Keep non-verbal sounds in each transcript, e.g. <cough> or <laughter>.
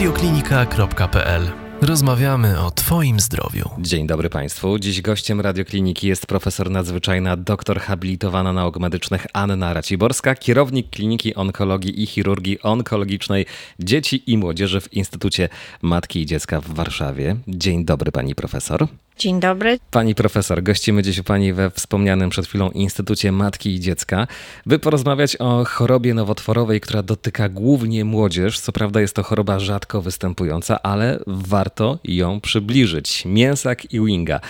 radioklinika.pl Rozmawiamy o Twoim zdrowiu. Dzień dobry Państwu. Dziś gościem radiokliniki jest profesor nadzwyczajna, doktor habilitowana nauk medycznych Anna Raciborska, kierownik Kliniki Onkologii i Chirurgii Onkologicznej Dzieci i Młodzieży w Instytucie Matki i Dziecka w Warszawie. Dzień dobry Pani profesor. Dzień dobry. Pani profesor, gościmy dziś u Pani we wspomnianym przed chwilą Instytucie Matki i Dziecka, by porozmawiać o chorobie nowotworowej, która dotyka głównie młodzież. Co prawda jest to choroba rzadko występująca, ale warto ją przybliżyć. Mięsak Ewinga.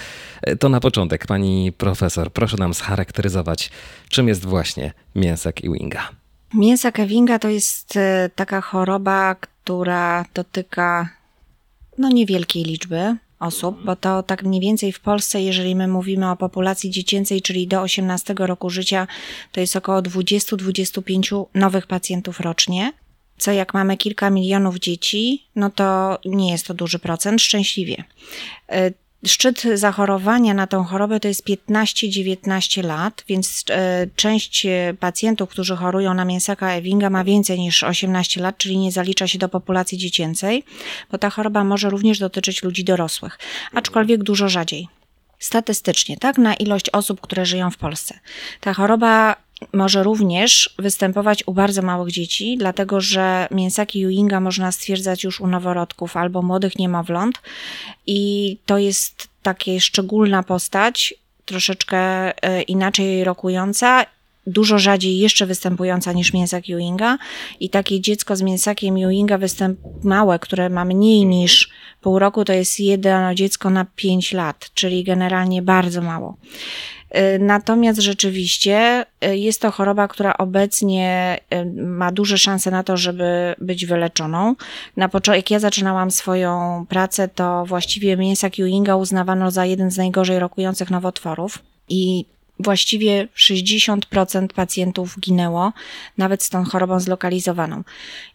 To na początek, Pani profesor, proszę nam scharakteryzować, czym jest właśnie mięsak Ewinga. Mięsak Ewinga to jest e, taka choroba, która dotyka no, niewielkiej liczby osób, bo to tak mniej więcej w Polsce, jeżeli my mówimy o populacji dziecięcej, czyli do 18 roku życia, to jest około 20-25 nowych pacjentów rocznie. Co jak mamy kilka milionów dzieci, no to nie jest to duży procent, szczęśliwie. E, Szczyt zachorowania na tą chorobę to jest 15-19 lat, więc e, część pacjentów, którzy chorują na mięsaka Ewinga ma więcej niż 18 lat, czyli nie zalicza się do populacji dziecięcej, bo ta choroba może również dotyczyć ludzi dorosłych, aczkolwiek dużo rzadziej. Statystycznie, tak, na ilość osób, które żyją w Polsce. Ta choroba może również występować u bardzo małych dzieci, dlatego że mięsaki Ewinga można stwierdzać już u noworodków albo młodych niemowląt i to jest taka szczególna postać, troszeczkę e, inaczej rokująca dużo rzadziej jeszcze występująca niż mięsak Ewinga i takie dziecko z mięsakiem Ewinga występ małe, które ma mniej niż pół roku, to jest jedno dziecko na 5 lat, czyli generalnie bardzo mało. Y, natomiast rzeczywiście y, jest to choroba, która obecnie y, ma duże szanse na to, żeby być wyleczoną. Na początku, jak ja zaczynałam swoją pracę, to właściwie mięsak Ewinga uznawano za jeden z najgorzej rokujących nowotworów. I właściwie 60% pacjentów ginęło, nawet z tą chorobą zlokalizowaną.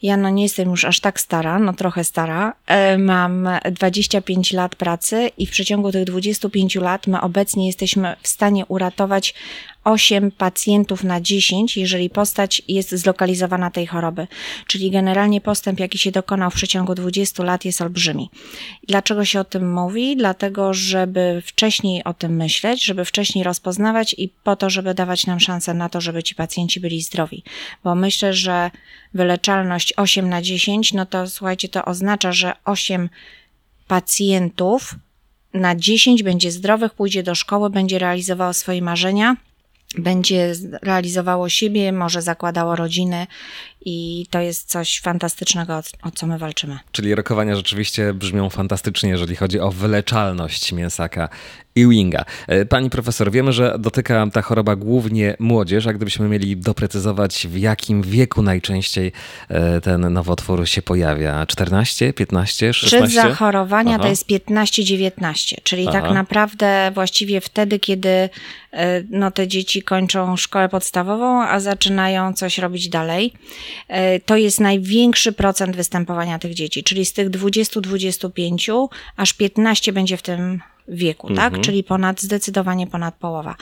Ja no nie jestem już aż tak stara, no trochę stara. E, mam 25 lat pracy i w przeciągu tych 25 lat my obecnie jesteśmy w stanie uratować 8 pacjentów na 10, jeżeli postać jest zlokalizowana tej choroby. Czyli generalnie postęp, jaki się dokonał w przeciągu 20 lat, jest olbrzymi. Dlaczego się o tym mówi? Dlatego, żeby wcześniej o tym myśleć, żeby wcześniej rozpoznawać i po to, żeby dawać nam szansę na to, żeby ci pacjenci byli zdrowi. Bo myślę, że wyleczalność 8 na 10, no to słuchajcie, to oznacza, że 8 pacjentów na 10 będzie zdrowych, pójdzie do szkoły, będzie realizowało swoje marzenia będzie realizowało siebie, może zakładało rodziny i to jest coś fantastycznego, o, co my walczymy. Czyli rokowania rzeczywiście brzmią fantastycznie, jeżeli chodzi o wyleczalność mięsaka Ewinga. E, pani profesor, wiemy, że dotyka ta choroba głównie młodzież, a gdybyśmy mieli doprecyzować, w jakim wieku najczęściej e, ten nowotwór się pojawia? 14, 15, 16? Szczyt zachorowania Aha. to jest 15-19, czyli tak Aha. tak naprawdę właściwie wtedy, kiedy e, no, te dzieci kończą szkołę podstawową, a zaczynają coś robić dalej. To jest największy procent występowania tych dzieci, czyli z tych 20-25 aż 15 będzie w tym wieku, tak? mhm. tak? Czyli ponad, zdecydowanie ponad połowa.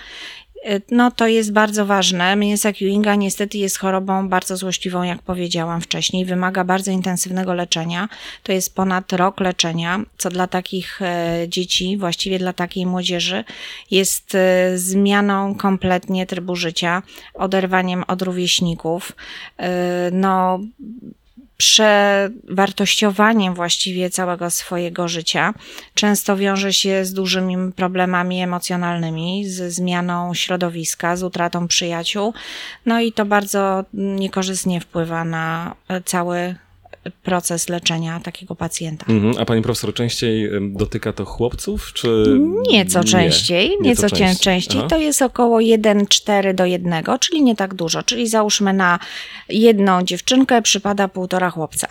No to jest bardzo ważne. Mięsak Ewinga niestety jest chorobą bardzo złośliwą, jak powiedziałam wcześniej. Wymaga bardzo intensywnego leczenia. To jest ponad rok leczenia, co dla takich e, dzieci, właściwie dla takiej młodzieży, jest e, zmianą kompletnie trybu życia, oderwaniem od rówieśników. E, no, przewartościowaniem właściwie całego swojego życia. Często wiąże się z dużymi problemami emocjonalnymi, ze zmianą środowiska, z utratą przyjaciół. No i to bardzo niekorzystnie wpływa na cały proces leczenia takiego pacjenta. Mhm. A pani profesor częściej dotyka to chłopców, czy nieco nie? częściej, nieco, nieco częściej. częściej. To jest około 1,4 do 1, czyli nie tak dużo. Czyli załóżmy na jedną dziewczynkę przypada półtora chłopca.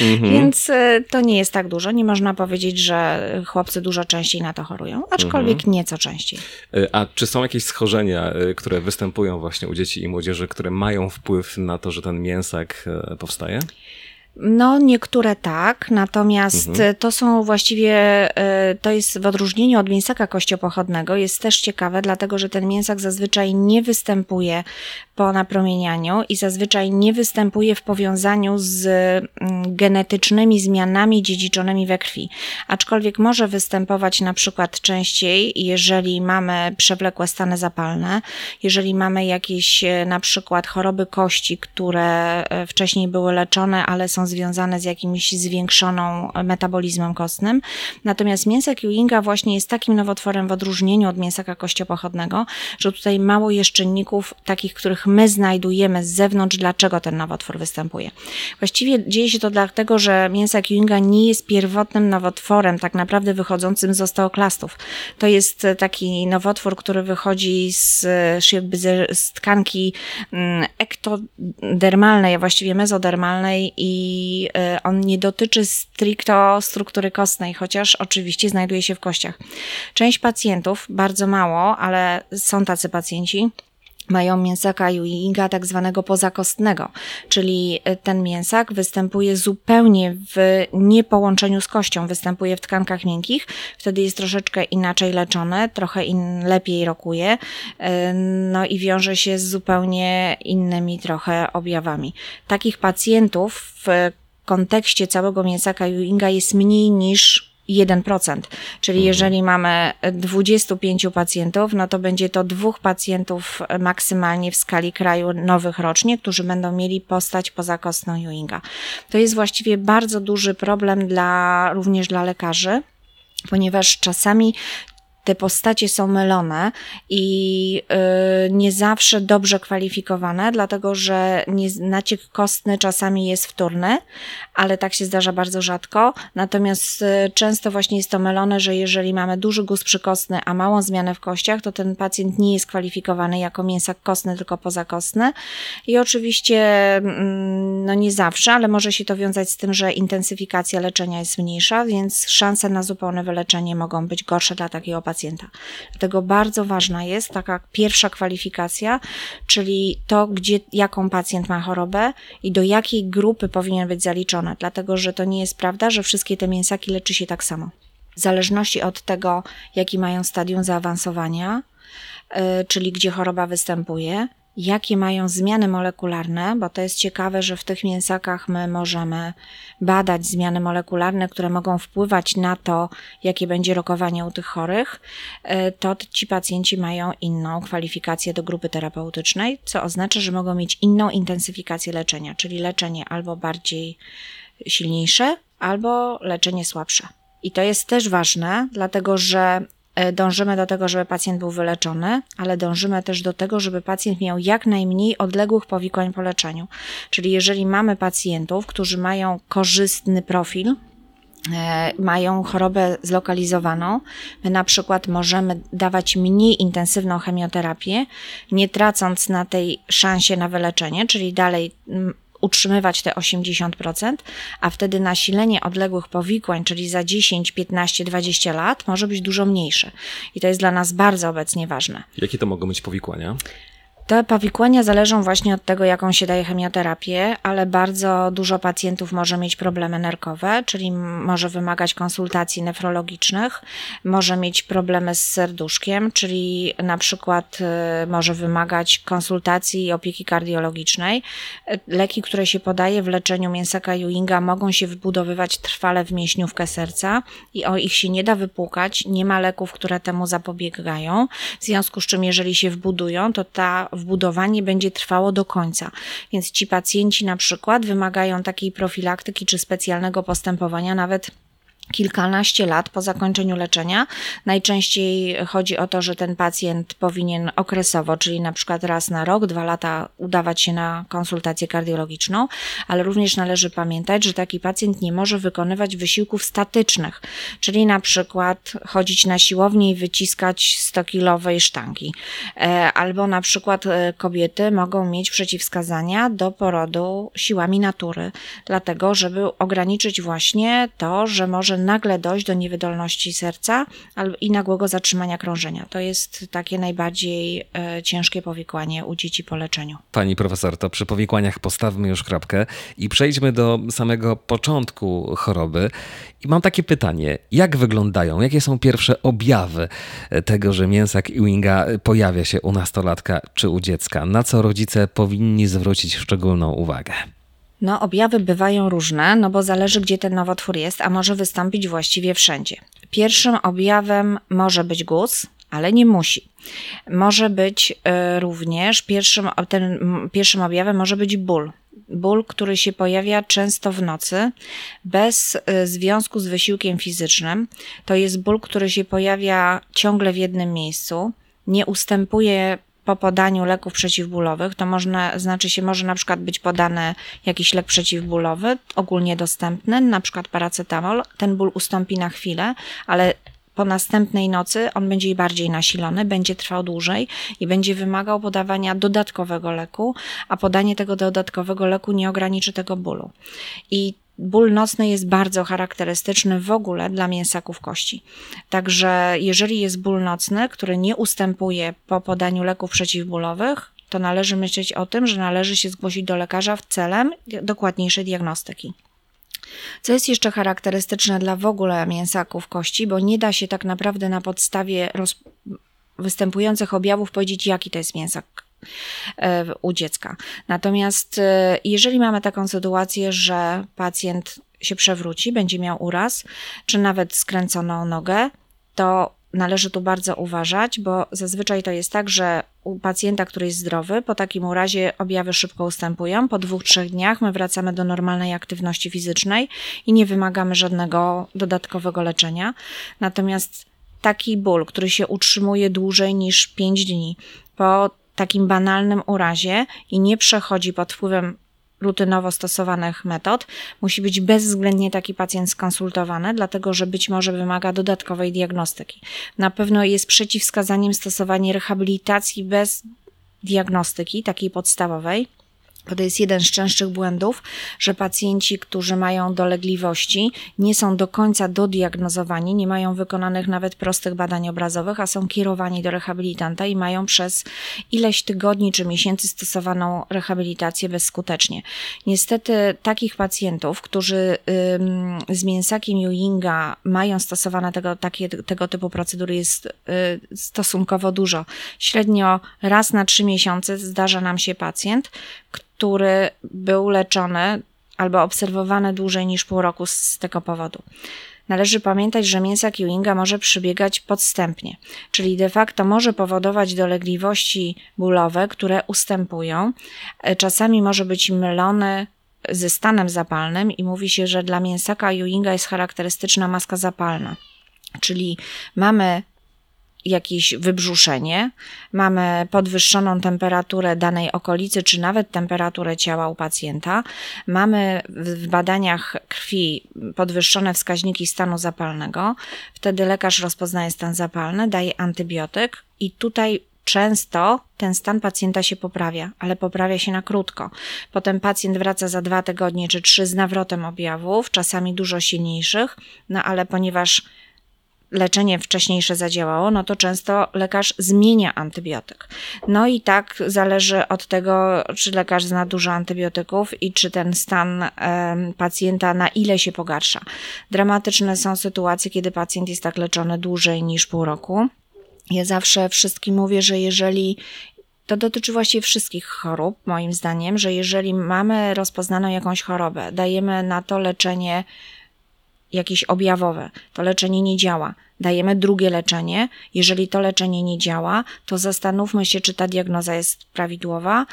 Mhm. <laughs> Więc e, to nie jest tak dużo. Nie można powiedzieć, że chłopcy dużo częściej na to chorują, aczkolwiek mhm. nieco częściej. E, a czy są jakieś schorzenia, e, które występują właśnie u dzieci i młodzieży, które mają wpływ na to, że ten mięsak powstaje? No, niektóre tak, natomiast Mhm. to są właściwie, e, to jest w odróżnieniu od mięsaka kościopochodnego, jest też ciekawe, dlatego że ten mięsak zazwyczaj nie występuje po napromienianiu i zazwyczaj nie występuje w powiązaniu z mm, genetycznymi zmianami dziedziczonymi we krwi. Aczkolwiek może występować na przykład częściej, jeżeli mamy przewlekłe stany zapalne, jeżeli mamy jakieś e, na przykład choroby kości, które e, wcześniej były leczone, ale są związane z jakimś zwiększoną metabolizmem kostnym. Natomiast mięsak Ewinga właśnie jest takim nowotworem w odróżnieniu od mięsaka kościopochodnego, że tutaj mało jest czynników takich, których my znajdujemy z zewnątrz, dlaczego ten nowotwór występuje. Właściwie dzieje się to dlatego, że mięsak Ewinga nie jest pierwotnym nowotworem, tak naprawdę wychodzącym z osteoklastów. To jest e, taki nowotwór, który wychodzi z, jakby ze, z tkanki mm, ektodermalnej, a właściwie mezodermalnej i e, on nie dotyczy stricto struktury kostnej, chociaż oczywiście znajduje się w kościach. Część pacjentów, bardzo mało, ale są tacy pacjenci, mają mięsaka Ewinga tak zwanego pozakostnego, czyli e, ten mięsak występuje zupełnie w niepołączeniu z kością, występuje w tkankach miękkich, wtedy jest troszeczkę inaczej leczone, trochę in, lepiej rokuje, e, no i wiąże się z zupełnie innymi trochę objawami. Takich pacjentów w kontekście całego mięsaka Ewinga jest mniej niż 1%. Czyli jeżeli mamy 25 pacjentów, no to będzie to dwóch pacjentów maksymalnie w skali kraju nowych rocznie, którzy będą mieli postać pozakostną Ewinga. To jest właściwie bardzo duży problem dla, również dla lekarzy, ponieważ czasami te postacie są mylone i y, nie zawsze dobrze kwalifikowane, dlatego że nie, naciek kostny czasami jest wtórny, ale tak się zdarza bardzo rzadko. Natomiast y, często właśnie jest to mylone, że jeżeli mamy duży guz przykostny, a małą zmianę w kościach, to ten pacjent nie jest kwalifikowany jako mięsak kostny, tylko pozakostny. I oczywiście, mm, no nie zawsze, ale może się to wiązać z tym, że intensyfikacja leczenia jest mniejsza, więc szanse na zupełne wyleczenie mogą być gorsze dla takiego pacjenta. Dlatego bardzo ważna jest taka pierwsza kwalifikacja, czyli to, gdzie, jaką pacjent ma chorobę i do jakiej grupy powinien być zaliczony, dlatego że to nie jest prawda, że wszystkie te mięsaki leczy się tak samo. W zależności od tego, jaki mają stadium zaawansowania, yy, czyli gdzie choroba występuje, jakie mają zmiany molekularne, bo to jest ciekawe, że w tych mięsakach my możemy badać zmiany molekularne, które mogą wpływać na to, jakie będzie rokowanie u tych chorych, e, to ci pacjenci mają inną kwalifikację do grupy terapeutycznej, co oznacza, że mogą mieć inną intensyfikację leczenia, czyli leczenie albo bardziej silniejsze, albo leczenie słabsze. I to jest też ważne, dlatego że dążymy do tego, żeby pacjent był wyleczony, ale dążymy też do tego, żeby pacjent miał jak najmniej odległych powikłań po leczeniu. Czyli jeżeli mamy pacjentów, którzy mają korzystny profil, e, mają chorobę zlokalizowaną, my na przykład możemy dawać mniej intensywną chemioterapię, nie tracąc na tej szansie na wyleczenie, czyli dalej utrzymywać te 80%, a wtedy nasilenie odległych powikłań, czyli za 10, 15, 20 lat może być dużo mniejsze. I to jest dla nas bardzo obecnie ważne. Jakie to mogą być powikłania? Te powikłania zależą właśnie od tego, jaką się daje chemioterapię, ale bardzo dużo pacjentów może mieć problemy nerkowe, czyli może wymagać konsultacji nefrologicznych, może mieć problemy z serduszkiem, czyli na przykład y, może wymagać konsultacji i opieki kardiologicznej. Leki, które się podaje w leczeniu mięsaka Ewinga mogą się wbudowywać trwale w mięśniówkę serca i o ich się nie da wypłukać, nie ma leków, które temu zapobiegają, w związku z czym jeżeli się wbudują, to ta wbudowanie będzie trwało do końca. Więc ci pacjenci na przykład wymagają takiej profilaktyki czy specjalnego postępowania nawet kilkanaście lat po zakończeniu leczenia. Najczęściej chodzi o to, że ten pacjent powinien okresowo, czyli na przykład raz na rok, dwa lata udawać się na konsultację kardiologiczną, ale również należy pamiętać, że taki pacjent nie może wykonywać wysiłków statycznych, czyli na przykład chodzić na siłownię i wyciskać 100-kilowej sztangi. E, Albo na przykład e, kobiety mogą mieć przeciwwskazania do porodu siłami natury, dlatego żeby ograniczyć właśnie to, że może nagle dojść do niewydolności serca i nagłego zatrzymania krążenia. To jest takie najbardziej e, ciężkie powikłanie u dzieci po leczeniu. Pani profesor, to przy powikłaniach postawmy już kropkę i przejdźmy do samego początku choroby. I mam takie pytanie, jak wyglądają, jakie są pierwsze objawy tego, że mięsak Ewinga pojawia się u nastolatka czy u dziecka? Na co rodzice powinni zwrócić szczególną uwagę? No, objawy bywają różne, no bo zależy, gdzie ten nowotwór jest, a może wystąpić właściwie wszędzie. Pierwszym objawem może być guz, ale nie musi. Może być y, również pierwszym, ten, pierwszym objawem może być ból. Ból, który się pojawia często w nocy, bez y, związku z wysiłkiem fizycznym. To jest ból, który się pojawia ciągle w jednym miejscu, nie ustępuje po podaniu leków przeciwbólowych, to można, znaczy się może na przykład być podany jakiś lek przeciwbólowy, ogólnie dostępny, na przykład paracetamol. Ten ból ustąpi na chwilę, ale po następnej nocy on będzie bardziej nasilony, będzie trwał dłużej i będzie wymagał podawania dodatkowego leku, a podanie tego dodatkowego leku nie ograniczy tego bólu. I ból nocny jest bardzo charakterystyczny w ogóle dla mięsaków kości. Także jeżeli jest ból nocny, który nie ustępuje po podaniu leków przeciwbólowych, to należy myśleć o tym, że należy się zgłosić do lekarza w celem dokładniejszej diagnostyki. Co jest jeszcze charakterystyczne dla w ogóle mięsaków kości, bo nie da się tak naprawdę na podstawie występujących objawów powiedzieć, jaki to jest mięsak u dziecka. Natomiast e, jeżeli mamy taką sytuację, że pacjent się przewróci, będzie miał uraz, czy nawet skręconą nogę, to należy tu bardzo uważać, bo zazwyczaj to jest tak, że u pacjenta, który jest zdrowy, po takim urazie objawy szybko ustępują. Po dwóch, trzech dniach my wracamy do normalnej aktywności fizycznej i nie wymagamy żadnego dodatkowego leczenia. Natomiast taki ból, który się utrzymuje dłużej niż 5 dni po takim banalnym urazie i nie przechodzi pod wpływem rutynowo stosowanych metod, musi być bezwzględnie taki pacjent skonsultowany, dlatego że być może wymaga dodatkowej diagnostyki. Na pewno jest przeciwwskazaniem stosowanie rehabilitacji bez diagnostyki, takiej podstawowej to jest jeden z częstszych błędów, że pacjenci, którzy mają dolegliwości, nie są do końca dodiagnozowani, nie mają wykonanych nawet prostych badań obrazowych, a są kierowani do rehabilitanta i mają przez ileś tygodni czy miesięcy stosowaną rehabilitację bezskutecznie. Niestety takich pacjentów, którzy z mięsakiem Ewinga mają stosowane tego, takie, tego typu procedury jest y, stosunkowo dużo. Średnio raz na trzy miesiące zdarza nam się pacjent, który był leczony albo obserwowany dłużej niż pół roku z tego powodu. Należy pamiętać, że mięsak Ewinga może przybiegać podstępnie, czyli de facto może powodować dolegliwości bólowe, które ustępują. Czasami może być mylony ze stanem zapalnym i mówi się, że dla mięsaka Ewinga jest charakterystyczna maska zapalna. Czyli mamy jakieś wybrzuszenie, mamy podwyższoną temperaturę danej okolicy, czy nawet temperaturę ciała u pacjenta, mamy w badaniach krwi podwyższone wskaźniki stanu zapalnego, wtedy lekarz rozpoznaje stan zapalny, daje antybiotyk i tutaj często ten stan pacjenta się poprawia, ale poprawia się na krótko. Potem pacjent wraca za dwa tygodnie czy trzy z nawrotem objawów, czasami dużo silniejszych, no ale ponieważ leczenie wcześniejsze zadziałało, no to często lekarz zmienia antybiotyk. No i tak zależy od tego, czy lekarz zna dużo antybiotyków i czy ten stan pacjenta na ile się pogarsza. Dramatyczne są sytuacje, kiedy pacjent jest tak leczony dłużej niż pół roku. Ja zawsze wszystkim mówię, że jeżeli to dotyczy właściwie wszystkich chorób, moim zdaniem, że jeżeli mamy rozpoznaną jakąś chorobę, dajemy na to leczenie jakieś objawowe, to leczenie nie działa. Dajemy drugie leczenie. Jeżeli to leczenie nie działa, to zastanówmy się, czy ta diagnoza jest prawidłowa,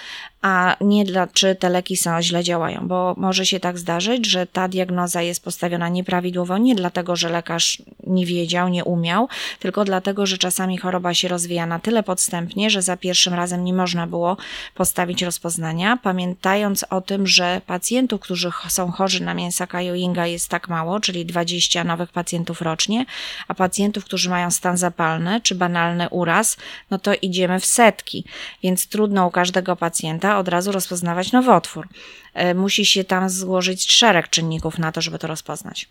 a nie dla, czy te leki są źle działają, bo może się tak zdarzyć, że ta diagnoza jest postawiona nieprawidłowo, nie dlatego, że lekarz nie wiedział, nie umiał, tylko dlatego, że czasami choroba się rozwija na tyle podstępnie, że za pierwszym razem nie można było postawić rozpoznania, pamiętając o tym, że pacjentów, którzy są chorzy na mięsaka Ewinga jest tak mało, czyli 20 nowych pacjentów rocznie, a pacjentów, którzy mają stan zapalny czy banalny uraz, no to idziemy w setki, więc trudno u każdego pacjenta od razu rozpoznawać nowotwór. E, musi się tam złożyć szereg czynników na to, żeby to rozpoznać.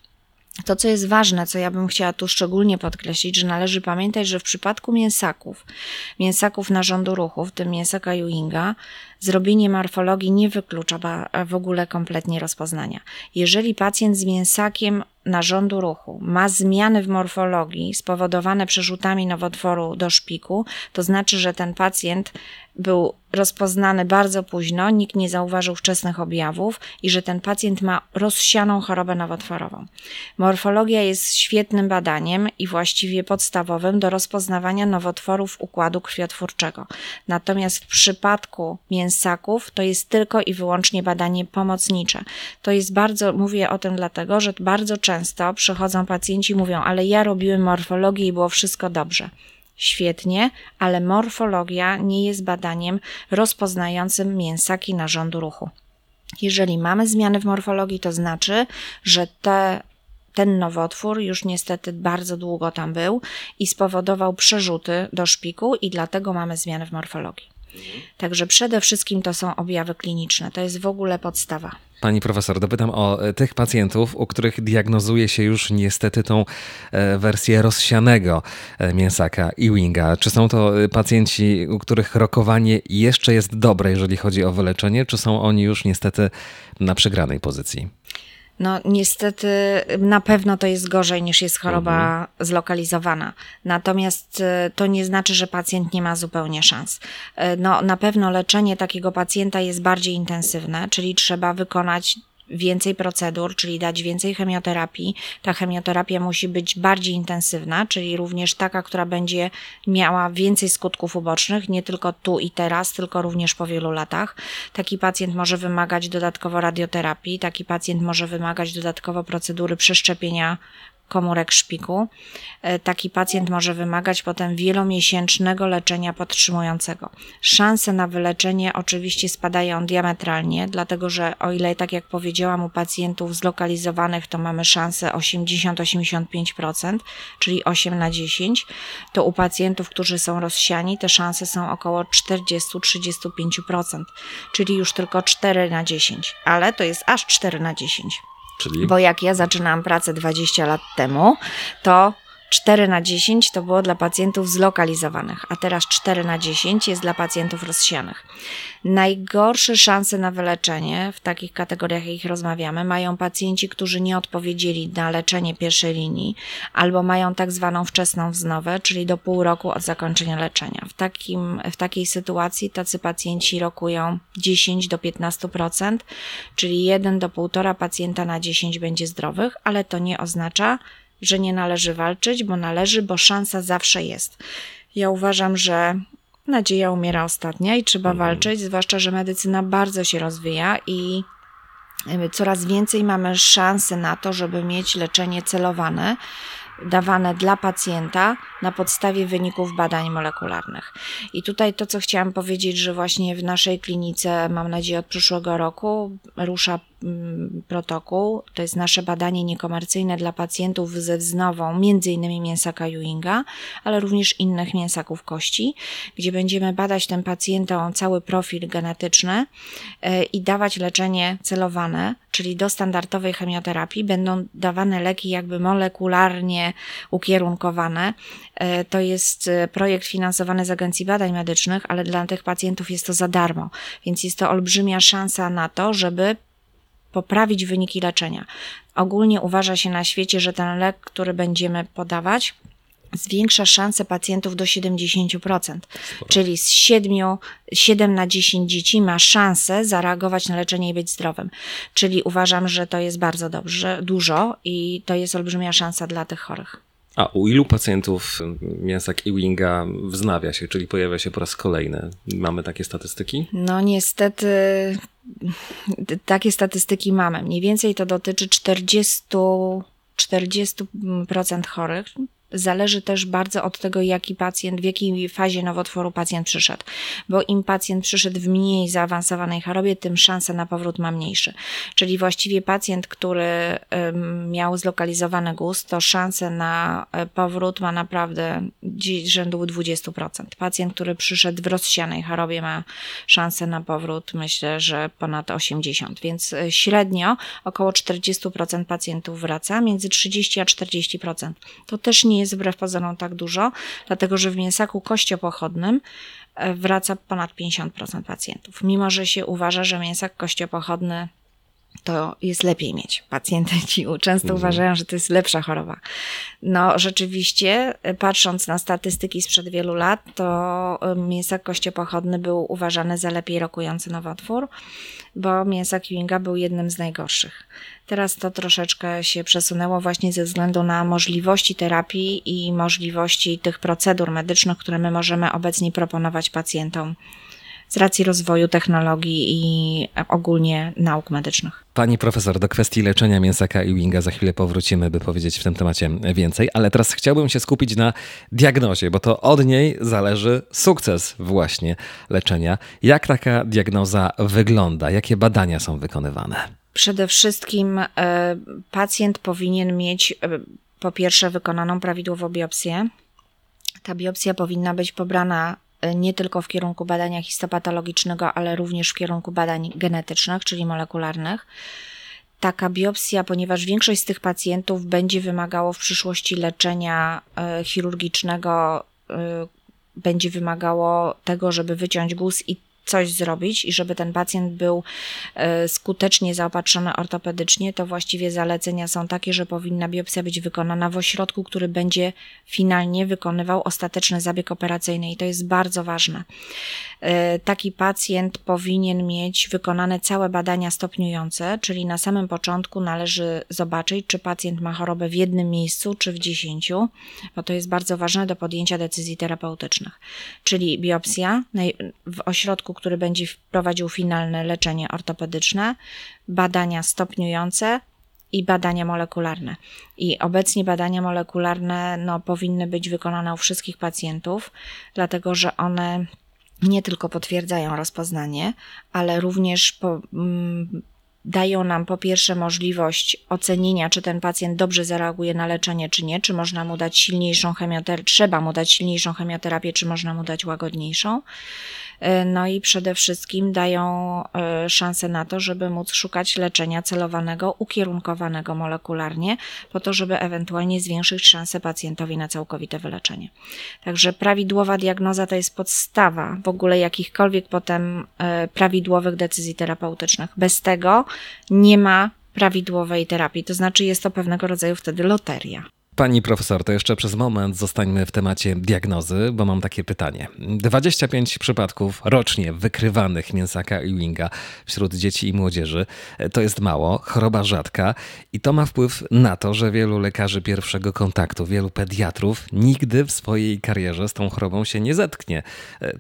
To, co jest ważne, co ja bym chciała tu szczególnie podkreślić, że należy pamiętać, że w przypadku mięsaków, mięsaków narządu ruchu, w tym mięsaka Ewinga, zrobienie morfologii nie wyklucza w ogóle kompletnie rozpoznania. Jeżeli pacjent z mięsakiem narządu ruchu ma zmiany w morfologii spowodowane przerzutami nowotworu do szpiku, to znaczy, że ten pacjent był rozpoznany bardzo późno, nikt nie zauważył wczesnych objawów i że ten pacjent ma rozsianą chorobę nowotworową. Morfologia jest świetnym badaniem i właściwie podstawowym do rozpoznawania nowotworów układu krwiotwórczego. Natomiast w przypadku mięsaków to jest tylko i wyłącznie badanie pomocnicze. To jest bardzo, mówię o tym dlatego, że bardzo często przychodzą pacjenci i mówią, ale ja robiłem morfologię i było wszystko dobrze świetnie, ale morfologia nie jest badaniem rozpoznającym mięsaki narządu ruchu. Jeżeli mamy zmiany w morfologii, to znaczy, że te, ten nowotwór już niestety bardzo długo tam był i spowodował przerzuty do szpiku, i dlatego mamy zmiany w morfologii. Także przede wszystkim to są objawy kliniczne. To jest w ogóle podstawa. Pani profesor, dopytam o e, tych pacjentów, u których diagnozuje się już niestety tą e, wersję rozsianego e, mięsaka Ewinga. Czy są to pacjenci, u których rokowanie jeszcze jest dobre, jeżeli chodzi o wyleczenie, czy są oni już niestety na przegranej pozycji? No niestety na pewno to jest gorzej niż jest choroba mhm. zlokalizowana. Natomiast e, to nie znaczy, że pacjent nie ma zupełnie szans. E, no na pewno leczenie takiego pacjenta jest bardziej intensywne, czyli trzeba wykonać więcej procedur, czyli dać więcej chemioterapii. Ta chemioterapia musi być bardziej intensywna, czyli również taka, która będzie miała więcej skutków ubocznych, nie tylko tu i teraz, tylko również po wielu latach. Taki pacjent może wymagać dodatkowo radioterapii, taki pacjent może wymagać dodatkowo procedury przeszczepienia komórek szpiku. E, taki pacjent może wymagać potem wielomiesięcznego leczenia podtrzymującego. Szanse na wyleczenie oczywiście spadają diametralnie, dlatego że o ile, tak jak powiedziałam, u pacjentów zlokalizowanych to mamy szansę 80-85%, czyli 8 na 10, to u pacjentów, którzy są rozsiani, te szanse są około 40-35%, czyli już tylko 4 na 10, ale to jest aż 4 na 10. Czyli? Bo jak ja zaczynałam pracę 20 lat temu, to 4 na 10 to było dla pacjentów zlokalizowanych, a teraz 4 na 10 jest dla pacjentów rozsianych. Najgorsze szanse na wyleczenie w takich kategoriach, jakich rozmawiamy, mają pacjenci, którzy nie odpowiedzieli na leczenie pierwszej linii albo mają tak zwaną wczesną wznowę, czyli do pół roku od zakończenia leczenia. W, takim, w takiej sytuacji tacy pacjenci rokują 10 do 15%, czyli 1 do 1,5 pacjenta na 10 będzie zdrowych, ale to nie oznacza, że nie należy walczyć, bo należy, bo szansa zawsze jest. Ja uważam, że nadzieja umiera ostatnia i trzeba mhm. walczyć, zwłaszcza, że medycyna bardzo się rozwija i coraz więcej mamy szansy na to, żeby mieć leczenie celowane dawane dla pacjenta na podstawie wyników badań molekularnych. I tutaj to, co chciałam powiedzieć, że właśnie w naszej klinice, mam nadzieję od przyszłego roku, rusza protokół. To jest nasze badanie niekomercyjne dla pacjentów ze wznową, innymi mięsaka Ewinga, ale również innych mięsaków kości, gdzie będziemy badać tym pacjentom cały profil genetyczny e, i dawać leczenie celowane, czyli do standardowej chemioterapii będą dawane leki jakby molekularnie ukierunkowane. E, to jest e, projekt finansowany z Agencji Badań Medycznych, ale dla tych pacjentów jest to za darmo, więc jest to olbrzymia szansa na to, żeby poprawić wyniki leczenia. Ogólnie uważa się na świecie, że ten lek, który będziemy podawać, zwiększa szanse pacjentów do 70%. Sporo. Czyli z 7, 7 na 10 dzieci ma szansę zareagować na leczenie i być zdrowym. Czyli uważam, że to jest bardzo dobrze, dużo i to jest olbrzymia szansa dla tych chorych. A u ilu pacjentów mięsak Ewinga wznawia się, czyli pojawia się po raz kolejny? Mamy takie statystyki? No niestety takie statystyki mamy. Mniej więcej to dotyczy 40 40% chorych, zależy też bardzo od tego, jaki pacjent, w jakiej fazie nowotworu pacjent przyszedł. Bo im pacjent przyszedł w mniej zaawansowanej chorobie, tym szanse na powrót ma mniejsze. Czyli właściwie pacjent, który miał zlokalizowany guz, to szanse na e, powrót ma naprawdę rzędu 20%. Pacjent, który przyszedł w rozsianej chorobie ma szansę na powrót, myślę, że ponad 80%. Więc e, średnio około 40% pacjentów wraca, między 30 a 40%. To też nie jest wbrew pozorom tak dużo, dlatego że w mięsaku kościopochodnym e, wraca ponad 50% pacjentów. Mimo, że się uważa, że mięsak kościopochodny to jest lepiej mieć. Pacjenci często mhm. uważają, że to jest lepsza choroba. No, rzeczywiście, e, patrząc na statystyki sprzed wielu lat, to mięsak kościopochodny był uważany za lepiej rokujący nowotwór, bo mięsak Ewinga był jednym z najgorszych. Teraz to troszeczkę się przesunęło właśnie ze względu na możliwości terapii i możliwości tych procedur medycznych, które my możemy obecnie proponować pacjentom z racji rozwoju technologii i ogólnie nauk medycznych. Pani profesor, do kwestii leczenia mięsaka i winga za chwilę powrócimy, by powiedzieć w tym temacie więcej, ale teraz chciałbym się skupić na diagnozie, bo to od niej zależy sukces właśnie leczenia. Jak taka diagnoza wygląda? Jakie badania są wykonywane? Przede wszystkim e, pacjent powinien mieć e, po pierwsze wykonaną prawidłowo biopsję. Ta biopsja powinna być pobrana nie tylko w kierunku badania histopatologicznego, ale również w kierunku badań genetycznych, czyli molekularnych. Taka biopsja, ponieważ większość z tych pacjentów będzie wymagało w przyszłości leczenia chirurgicznego, będzie wymagało tego, żeby wyciąć guz i coś zrobić i żeby ten pacjent był e, skutecznie zaopatrzony ortopedycznie, to właściwie zalecenia są takie, że powinna biopsja być wykonana w ośrodku, który będzie finalnie wykonywał ostateczny zabieg operacyjny i to jest bardzo ważne. E, taki pacjent powinien mieć wykonane całe badania stopniujące, czyli na samym początku należy zobaczyć, czy pacjent ma chorobę w jednym miejscu, czy w dziesięciu, bo to jest bardzo ważne do podjęcia decyzji terapeutycznych. Czyli biopsja w ośrodku, który będzie prowadził finalne leczenie ortopedyczne, badania stopniujące i badania molekularne. I obecnie badania molekularne no, powinny być wykonane u wszystkich pacjentów, dlatego że one nie tylko potwierdzają rozpoznanie, ale również po, mm, dają nam po pierwsze możliwość ocenienia, czy ten pacjent dobrze zareaguje na leczenie, czy nie, czy można mu dać silniejszą chemioterapię, trzeba mu dać silniejszą chemioterapię, czy można mu dać łagodniejszą. E, no i przede wszystkim dają e, szansę na to, żeby móc szukać leczenia celowanego, ukierunkowanego molekularnie, po to, żeby ewentualnie zwiększyć szansę pacjentowi na całkowite wyleczenie. Także prawidłowa diagnoza to jest podstawa w ogóle jakichkolwiek potem e, prawidłowych decyzji terapeutycznych. Bez tego nie ma prawidłowej terapii, to znaczy jest to pewnego rodzaju wtedy loteria. Pani profesor, to jeszcze przez moment zostańmy w temacie diagnozy, bo mam takie pytanie. 25 przypadków rocznie wykrywanych mięsaka Ewinga wśród dzieci i młodzieży to jest mało, choroba rzadka i to ma wpływ na to, że wielu lekarzy pierwszego kontaktu, wielu pediatrów nigdy w swojej karierze z tą chorobą się nie zetknie.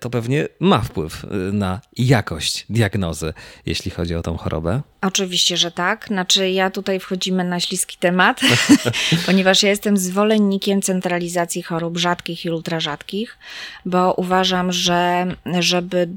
To pewnie ma wpływ na jakość diagnozy, jeśli chodzi o tą chorobę? Oczywiście, że tak. Znaczy, ja tutaj wchodzimy na śliski temat, <laughs> ponieważ ja jestem zwolennikiem centralizacji chorób rzadkich i ultrarzadkich, bo uważam, że żeby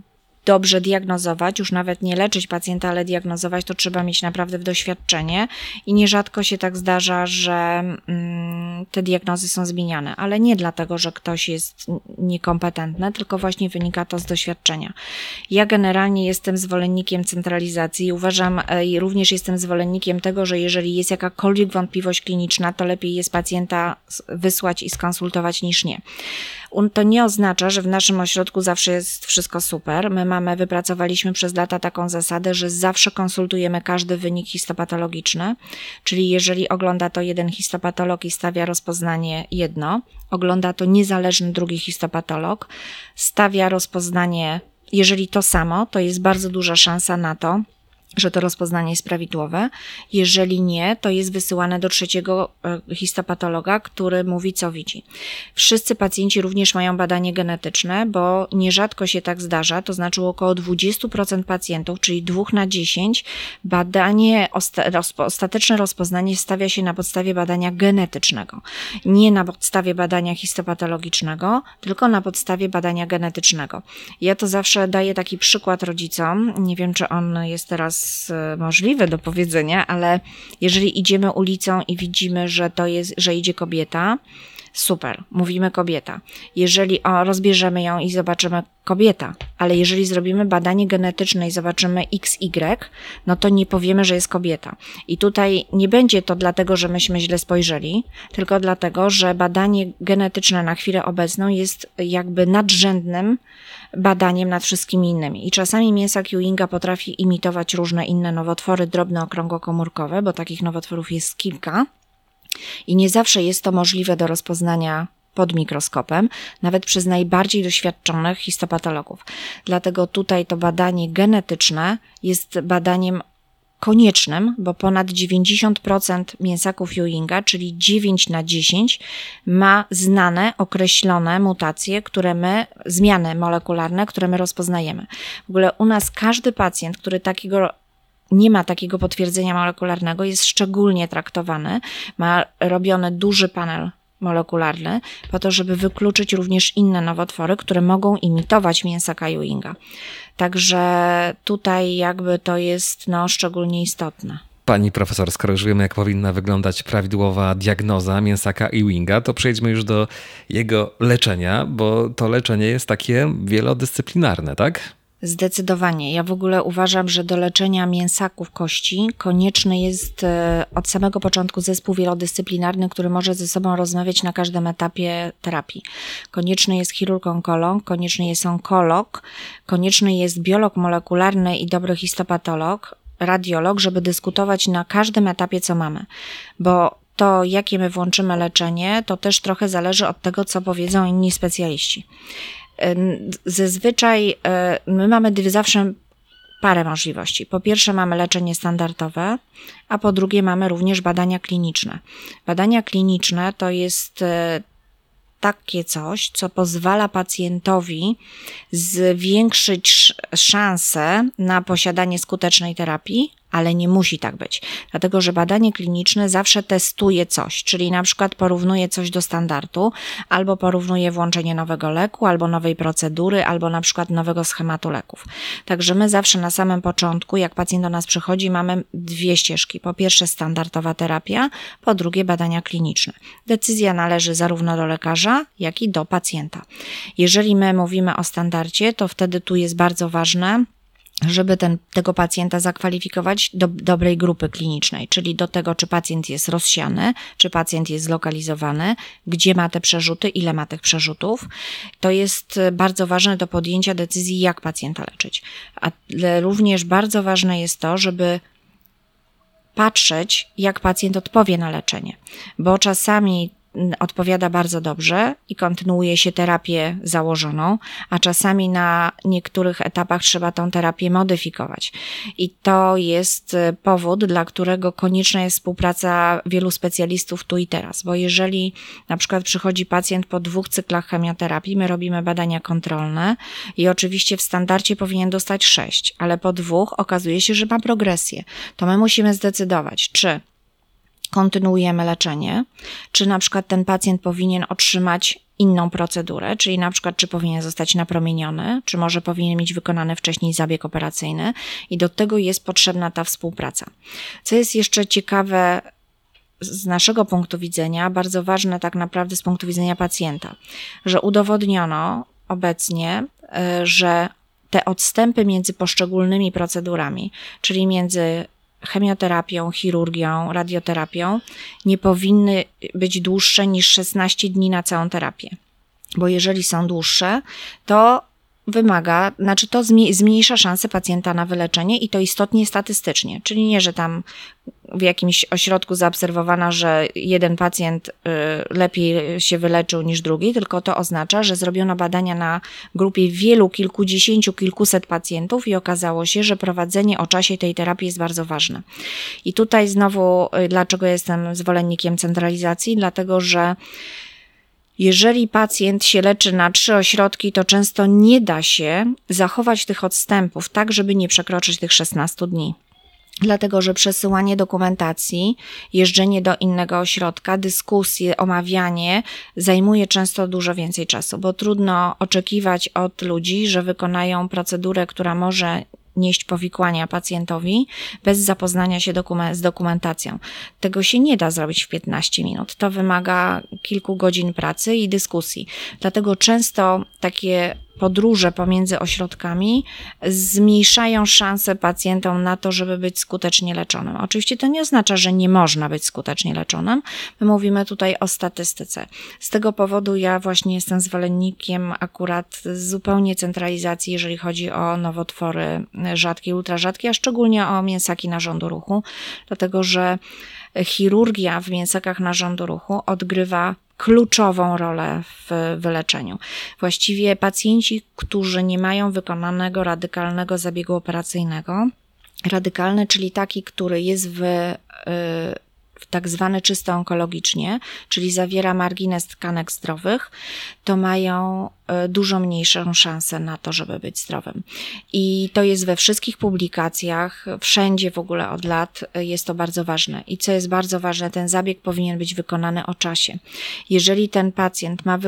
dobrze diagnozować, już nawet nie leczyć pacjenta, ale diagnozować, to trzeba mieć naprawdę doświadczenie i nierzadko się tak zdarza, że mm, te diagnozy są zmieniane, ale nie dlatego, że ktoś jest niekompetentny, tylko właśnie wynika to z doświadczenia. Ja generalnie jestem zwolennikiem centralizacji i uważam, e, i również jestem zwolennikiem tego, że jeżeli jest jakakolwiek wątpliwość kliniczna, to lepiej jest pacjenta wysłać i skonsultować niż nie. To nie oznacza, że w naszym ośrodku zawsze jest wszystko super. My mamy, wypracowaliśmy przez lata taką zasadę, że zawsze konsultujemy każdy wynik histopatologiczny, czyli jeżeli ogląda to jeden histopatolog i stawia rozpoznanie jedno, ogląda to niezależny drugi histopatolog, stawia rozpoznanie, jeżeli to samo, to jest bardzo duża szansa na to, że to rozpoznanie jest prawidłowe. Jeżeli nie, to jest wysyłane do trzeciego e, histopatologa, który mówi, co widzi. Wszyscy pacjenci również mają badanie genetyczne, bo nierzadko się tak zdarza, to znaczy około 20% pacjentów, czyli 2 na 10, badanie, ostateczne rozpoznanie stawia się na podstawie badania genetycznego. Nie na podstawie badania histopatologicznego, tylko na podstawie badania genetycznego. Ja to zawsze daję taki przykład rodzicom, nie wiem, czy on jest teraz E, możliwe do powiedzenia, ale jeżeli idziemy ulicą i widzimy, że to jest, że idzie kobieta, super, mówimy kobieta. Jeżeli o, rozbierzemy ją i zobaczymy kobieta, ale jeżeli zrobimy badanie genetyczne i zobaczymy XY, no to nie powiemy, że jest kobieta. I tutaj nie będzie to dlatego, że myśmy źle spojrzeli, tylko dlatego, że badanie genetyczne na chwilę obecną jest jakby nadrzędnym badaniem nad wszystkimi innymi. I czasami mięsa Ewinga potrafi imitować różne inne nowotwory drobne okrągłokomórkowe, bo takich nowotworów jest kilka. I nie zawsze jest to możliwe do rozpoznania pod mikroskopem, nawet przez najbardziej doświadczonych histopatologów. Dlatego tutaj to badanie genetyczne jest badaniem koniecznym, bo ponad 90% mięsaków Ewinga, czyli 9 na 10, ma znane, określone mutacje, które my, zmiany molekularne, które my rozpoznajemy. W ogóle u nas każdy pacjent, który takiego nie ma takiego potwierdzenia molekularnego, jest szczególnie traktowany, ma robiony duży panel molekularny, po to, żeby wykluczyć również inne nowotwory, które mogą imitować mięsa Ewinga. Także tutaj jakby to jest no, szczególnie istotne. Pani profesor, skoro już wiemy, jak powinna wyglądać prawidłowa diagnoza mięsaka Ewinga, to przejdźmy już do jego leczenia, bo to leczenie jest takie wielodyscyplinarne, tak? Zdecydowanie. Ja w ogóle uważam, że do leczenia mięsaków kości konieczny jest e, od samego początku zespół wielodyscyplinarny, który może ze sobą rozmawiać na każdym etapie terapii. Konieczny jest chirurg onkolog, konieczny jest onkolog, konieczny jest biolog molekularny i dobry histopatolog, radiolog, żeby dyskutować na każdym etapie, co mamy. Bo to, jakie my włączymy leczenie, to też trochę zależy od tego, co powiedzą inni specjaliści. Zazwyczaj e, my mamy zawsze parę możliwości. Po pierwsze, mamy leczenie standardowe, a po drugie, mamy również badania kliniczne. Badania kliniczne to jest e, takie coś, co pozwala pacjentowi zwiększyć szanse na posiadanie skutecznej terapii, ale nie musi tak być, dlatego że badanie kliniczne zawsze testuje coś, czyli na przykład porównuje coś do standardu, albo porównuje włączenie nowego leku, albo nowej procedury, albo na przykład nowego schematu leków. Także my zawsze na samym początku, jak pacjent do nas przychodzi, mamy dwie ścieżki. Po pierwsze standardowa terapia, po drugie badania kliniczne. Decyzja należy zarówno do lekarza, jak i do pacjenta. Jeżeli my mówimy o standardzie, to wtedy tu jest bardzo ważne, żeby ten, tego pacjenta zakwalifikować do dobrej grupy klinicznej, czyli do tego, czy pacjent jest rozsiany, czy pacjent jest zlokalizowany, gdzie ma te przerzuty, ile ma tych przerzutów. To jest bardzo ważne do podjęcia decyzji, jak pacjenta leczyć. Ale również bardzo ważne jest to, żeby patrzeć, jak pacjent odpowie na leczenie, bo czasami odpowiada bardzo dobrze i kontynuuje się terapię założoną, a czasami na niektórych etapach trzeba tą terapię modyfikować. I to jest e, powód, dla którego konieczna jest współpraca wielu specjalistów tu i teraz, bo jeżeli na przykład przychodzi pacjent po dwóch cyklach chemioterapii, my robimy badania kontrolne i oczywiście w standardzie powinien dostać sześć, ale po dwóch okazuje się, że ma progresję. To my musimy zdecydować, czy kontynuujemy leczenie, czy na przykład ten pacjent powinien otrzymać inną procedurę, czyli na przykład czy powinien zostać napromieniony, czy może powinien mieć wykonany wcześniej zabieg operacyjny? I do tego jest potrzebna ta współpraca. Co jest jeszcze ciekawe z naszego punktu widzenia, bardzo ważne tak naprawdę z punktu widzenia pacjenta, że udowodniono obecnie, e, że te odstępy między poszczególnymi procedurami, czyli między chemioterapią, chirurgią, radioterapią nie powinny być dłuższe niż 16 dni na całą terapię. Bo jeżeli są dłuższe, to wymaga, znaczy to zmniejsza szanse pacjenta na wyleczenie i to istotnie statystycznie. Czyli nie, że tam w jakimś ośrodku zaobserwowano, że jeden pacjent y, lepiej się wyleczył niż drugi, tylko to oznacza, że zrobiono badania na grupie wielu, kilkudziesięciu, kilkuset pacjentów i okazało się, że prowadzenie o czasie tej terapii jest bardzo ważne. I tutaj znowu, y, dlaczego jestem zwolennikiem centralizacji? Dlatego, że jeżeli pacjent się leczy na trzy ośrodki, to często nie da się zachować tych odstępów tak, żeby nie przekroczyć tych 16 dni. Dlatego, że przesyłanie dokumentacji, jeżdżenie do innego ośrodka, dyskusje, omawianie zajmuje często dużo więcej czasu, bo trudno oczekiwać od ludzi, że wykonają procedurę, która może nieść powikłania pacjentowi bez zapoznania się dokumen z dokumentacją. Tego się nie da zrobić w 15 minut. To wymaga kilku godzin pracy i dyskusji. Dlatego często takie podróże pomiędzy ośrodkami zmniejszają szanse pacjentom na to, żeby być skutecznie leczonym. Oczywiście to nie oznacza, że nie można być skutecznie leczonym. My mówimy tutaj o statystyce. Z tego powodu ja właśnie jestem zwolennikiem akurat zupełnie centralizacji, jeżeli chodzi o nowotwory rzadkie, ultrarzadkie, a szczególnie o mięsaki narządu ruchu, dlatego że chirurgia w mięsakach narządu ruchu odgrywa kluczową rolę w wyleczeniu. Właściwie pacjenci, którzy nie mają wykonanego radykalnego zabiegu operacyjnego, radykalny, czyli taki, który jest w y, tak zwany czysto onkologicznie, czyli zawiera margines tkanek zdrowych, to mają e, dużo mniejszą szansę na to, żeby być zdrowym. I to jest we wszystkich publikacjach, wszędzie w ogóle od lat e, jest to bardzo ważne. I co jest bardzo ważne, ten zabieg powinien być wykonany o czasie. Jeżeli ten pacjent ma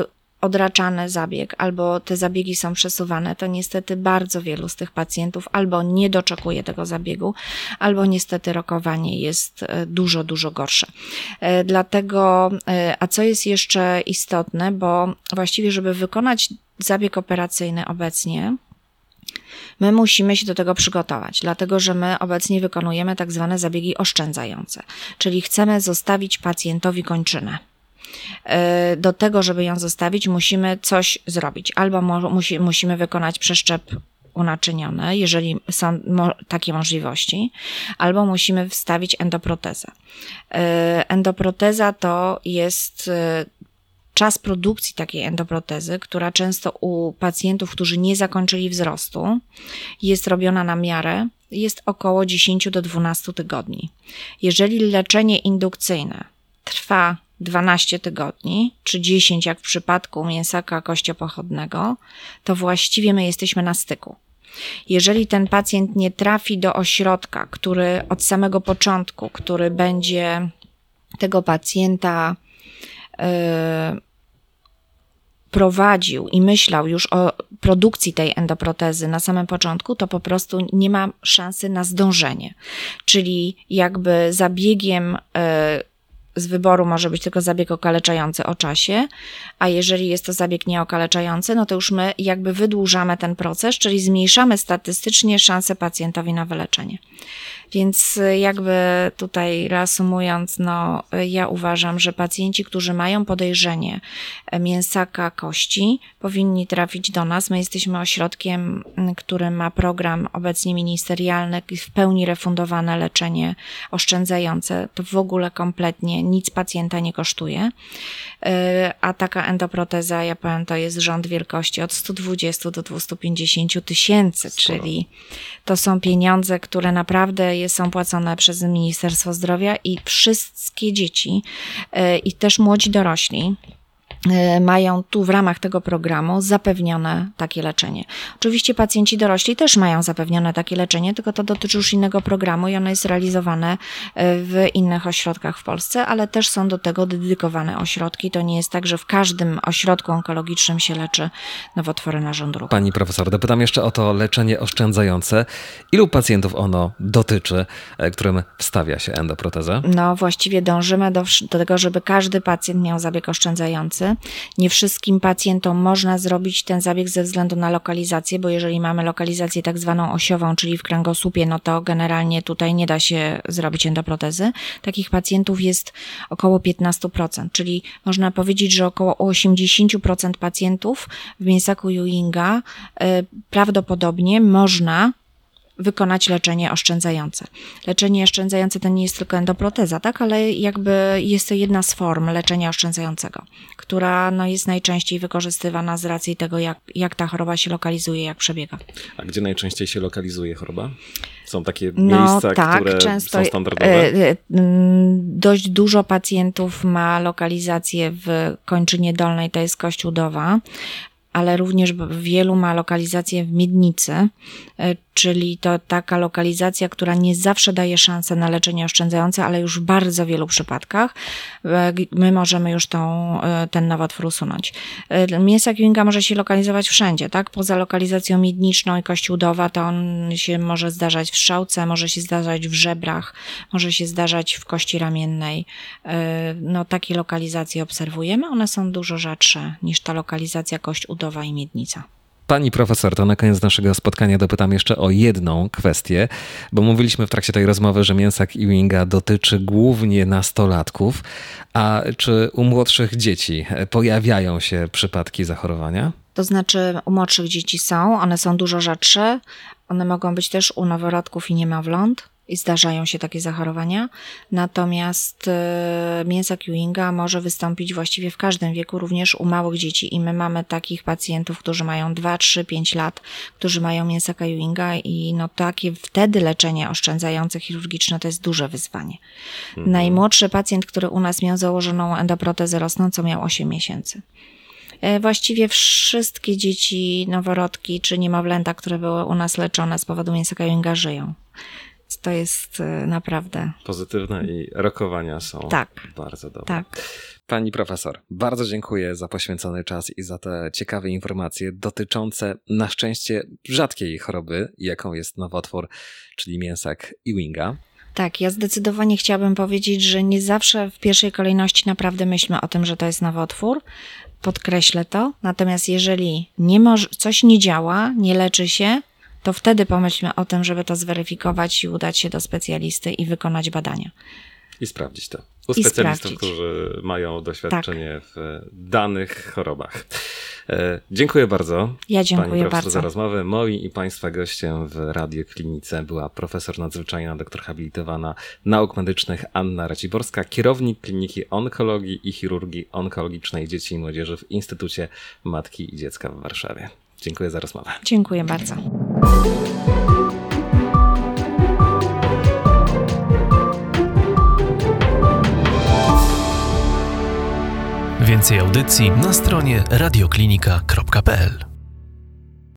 odraczany zabieg, albo te zabiegi są przesuwane, to niestety bardzo wielu z tych pacjentów albo nie doczekuje tego zabiegu, albo niestety rokowanie jest e, dużo, dużo gorsze. E, dlatego, e, a co jest jeszcze istotne, bo właściwie, żeby wykonać zabieg operacyjny obecnie, My musimy się do tego przygotować, dlatego że my obecnie wykonujemy tak zwane zabiegi oszczędzające, czyli chcemy zostawić pacjentowi kończynę. E, do tego, żeby ją zostawić, musimy coś zrobić. Albo musi, musimy wykonać przeszczep unaczyniony, jeżeli są takie możliwości, albo musimy wstawić endoprotezę. E, endoproteza to jest e, czas produkcji takiej endoprotezy, która często u pacjentów, którzy nie zakończyli wzrostu, jest robiona na miarę, jest około 10 do 12 tygodni. Jeżeli leczenie indukcyjne trwa 12 tygodni, czy 10 jak w przypadku mięsaka kościopochodnego, to właściwie my jesteśmy na styku. Jeżeli ten pacjent nie trafi do ośrodka, który od samego początku, który będzie tego pacjenta yy, prowadził i myślał już o produkcji tej endoprotezy na samym początku, to po prostu nie ma szansy na zdążenie. Czyli jakby zabiegiem yy, z wyboru może być tylko zabieg okaleczający o czasie, a jeżeli jest to zabieg nieokaleczający, no to już my jakby wydłużamy ten proces, czyli zmniejszamy statystycznie szanse pacjentowi na wyleczenie. Więc y, jakby tutaj reasumując, no ja uważam, że pacjenci, którzy mają podejrzenie e, mięsaka kości, powinni trafić do nas. My jesteśmy ośrodkiem, który ma program obecnie ministerialny i w pełni refundowane leczenie oszczędzające. To w ogóle kompletnie nic pacjenta nie kosztuje. A taka endoproteza, ja powiem, to jest rząd wielkości od 120 do 250 tysięcy, czyli to są pieniądze, które naprawdę są płacone przez Ministerstwo Zdrowia i wszystkie dzieci e, i też młodzi dorośli mają tu w ramach tego programu zapewnione takie leczenie. Oczywiście pacjenci dorośli też mają zapewnione takie leczenie, tylko to dotyczy już innego programu i ono jest realizowane e, w innych ośrodkach w Polsce, ale też są do tego dedykowane ośrodki. To nie jest tak, że w każdym ośrodku onkologicznym się leczy nowotwory narządu ruchu. Pani profesor, dopytam jeszcze o to leczenie oszczędzające. Ilu pacjentów ono dotyczy, e, którym wstawia się endoprotezę? No właściwie dążymy do, do tego, żeby każdy pacjent miał zabieg oszczędzający Nie wszystkim pacjentom można zrobić ten zabieg ze względu na lokalizację, bo jeżeli mamy lokalizację tak zwaną osiową, czyli w kręgosłupie, no to generalnie tutaj nie da się zrobić endoprotezy. Takich pacjentów jest około 15%, czyli można powiedzieć, że około 80% pacjentów w mięsaku Ewinga y, prawdopodobnie można wykonać leczenie oszczędzające. Leczenie oszczędzające to nie jest tylko endoproteza, tak, ale jakby jest to jedna z form leczenia oszczędzającego, która no, jest najczęściej wykorzystywana z racji tego, jak, jak ta choroba się lokalizuje, jak przebiega. A gdzie najczęściej się lokalizuje choroba? Są takie No miejsca, tak, które często są standardowe? e, e, dość dużo pacjentów ma lokalizację w kończynie dolnej, to jest kość udowa, ale również wielu ma lokalizację w miednicy, e, czyli to taka lokalizacja, która nie zawsze daje szansę na leczenie oszczędzające, ale już w bardzo wielu przypadkach e, my możemy już tą, e, ten nowotwór usunąć. Mięsak Ewinga może się lokalizować wszędzie, tak? Poza lokalizacją miedniczną i kości udowa, to on się może zdarzać w strzałce, może się zdarzać w żebrach, może się zdarzać w kości ramiennej. No takie lokalizacje obserwujemy, one są dużo rzadsze niż ta lokalizacja kość i miednica. Pani profesor, to na koniec naszego spotkania dopytam jeszcze o jedną kwestię, bo mówiliśmy w trakcie tej rozmowy, że mięsak Ewinga dotyczy głównie nastolatków, a czy u młodszych dzieci pojawiają się przypadki zachorowania? To znaczy u młodszych dzieci są, one są dużo rzadsze, one mogą być też u noworodków i niemowląt i zdarzają się takie zachorowania. Natomiast e, mięsak Ewinga może wystąpić właściwie w każdym wieku, również u małych dzieci i my mamy takich pacjentów, którzy mają 2, 3, 5 lat, którzy mają mięsaka Ewinga i no takie wtedy leczenie oszczędzające chirurgiczne to jest duże wyzwanie. Najmłodszy pacjent, który u nas miał założoną endoprotezę rosnącą miał 8 miesięcy. E, Właściwie wszystkie dzieci, noworodki czy niemowlęta, które były u nas leczone z powodu mięsaka Ewinga żyją. To jest e, naprawdę Pozytywne i rokowania są Tak. bardzo dobre. tak. Pani profesor, bardzo dziękuję za poświęcony czas i za te ciekawe informacje dotyczące na szczęście rzadkiej choroby, jaką jest nowotwór, czyli mięsak Ewinga. Tak, ja zdecydowanie chciałabym powiedzieć, że nie zawsze w pierwszej kolejności naprawdę myślmy o tym, że to jest nowotwór. Podkreślę to. Natomiast jeżeli nie coś nie działa, nie leczy się, to wtedy pomyślmy o tym, żeby to zweryfikować i udać się do specjalisty i wykonać badania. I sprawdzić to. U specjalistów, którzy mają doświadczenie w danych chorobach. E, dziękuję bardzo. Ja dziękuję Pani bardzo. za rozmowę. Moim i Państwa gościem w radioklinice była profesor nadzwyczajna, doktor habilitowana nauk medycznych Anna Raciborska, kierownik Kliniki Onkologii i Chirurgii Onkologicznej Dzieci i Młodzieży w Instytucie Matki i Dziecka w Warszawie. Dziękuję za rozmowę. Dziękuję bardzo. Więcej audycji na stronie radioklinika.pl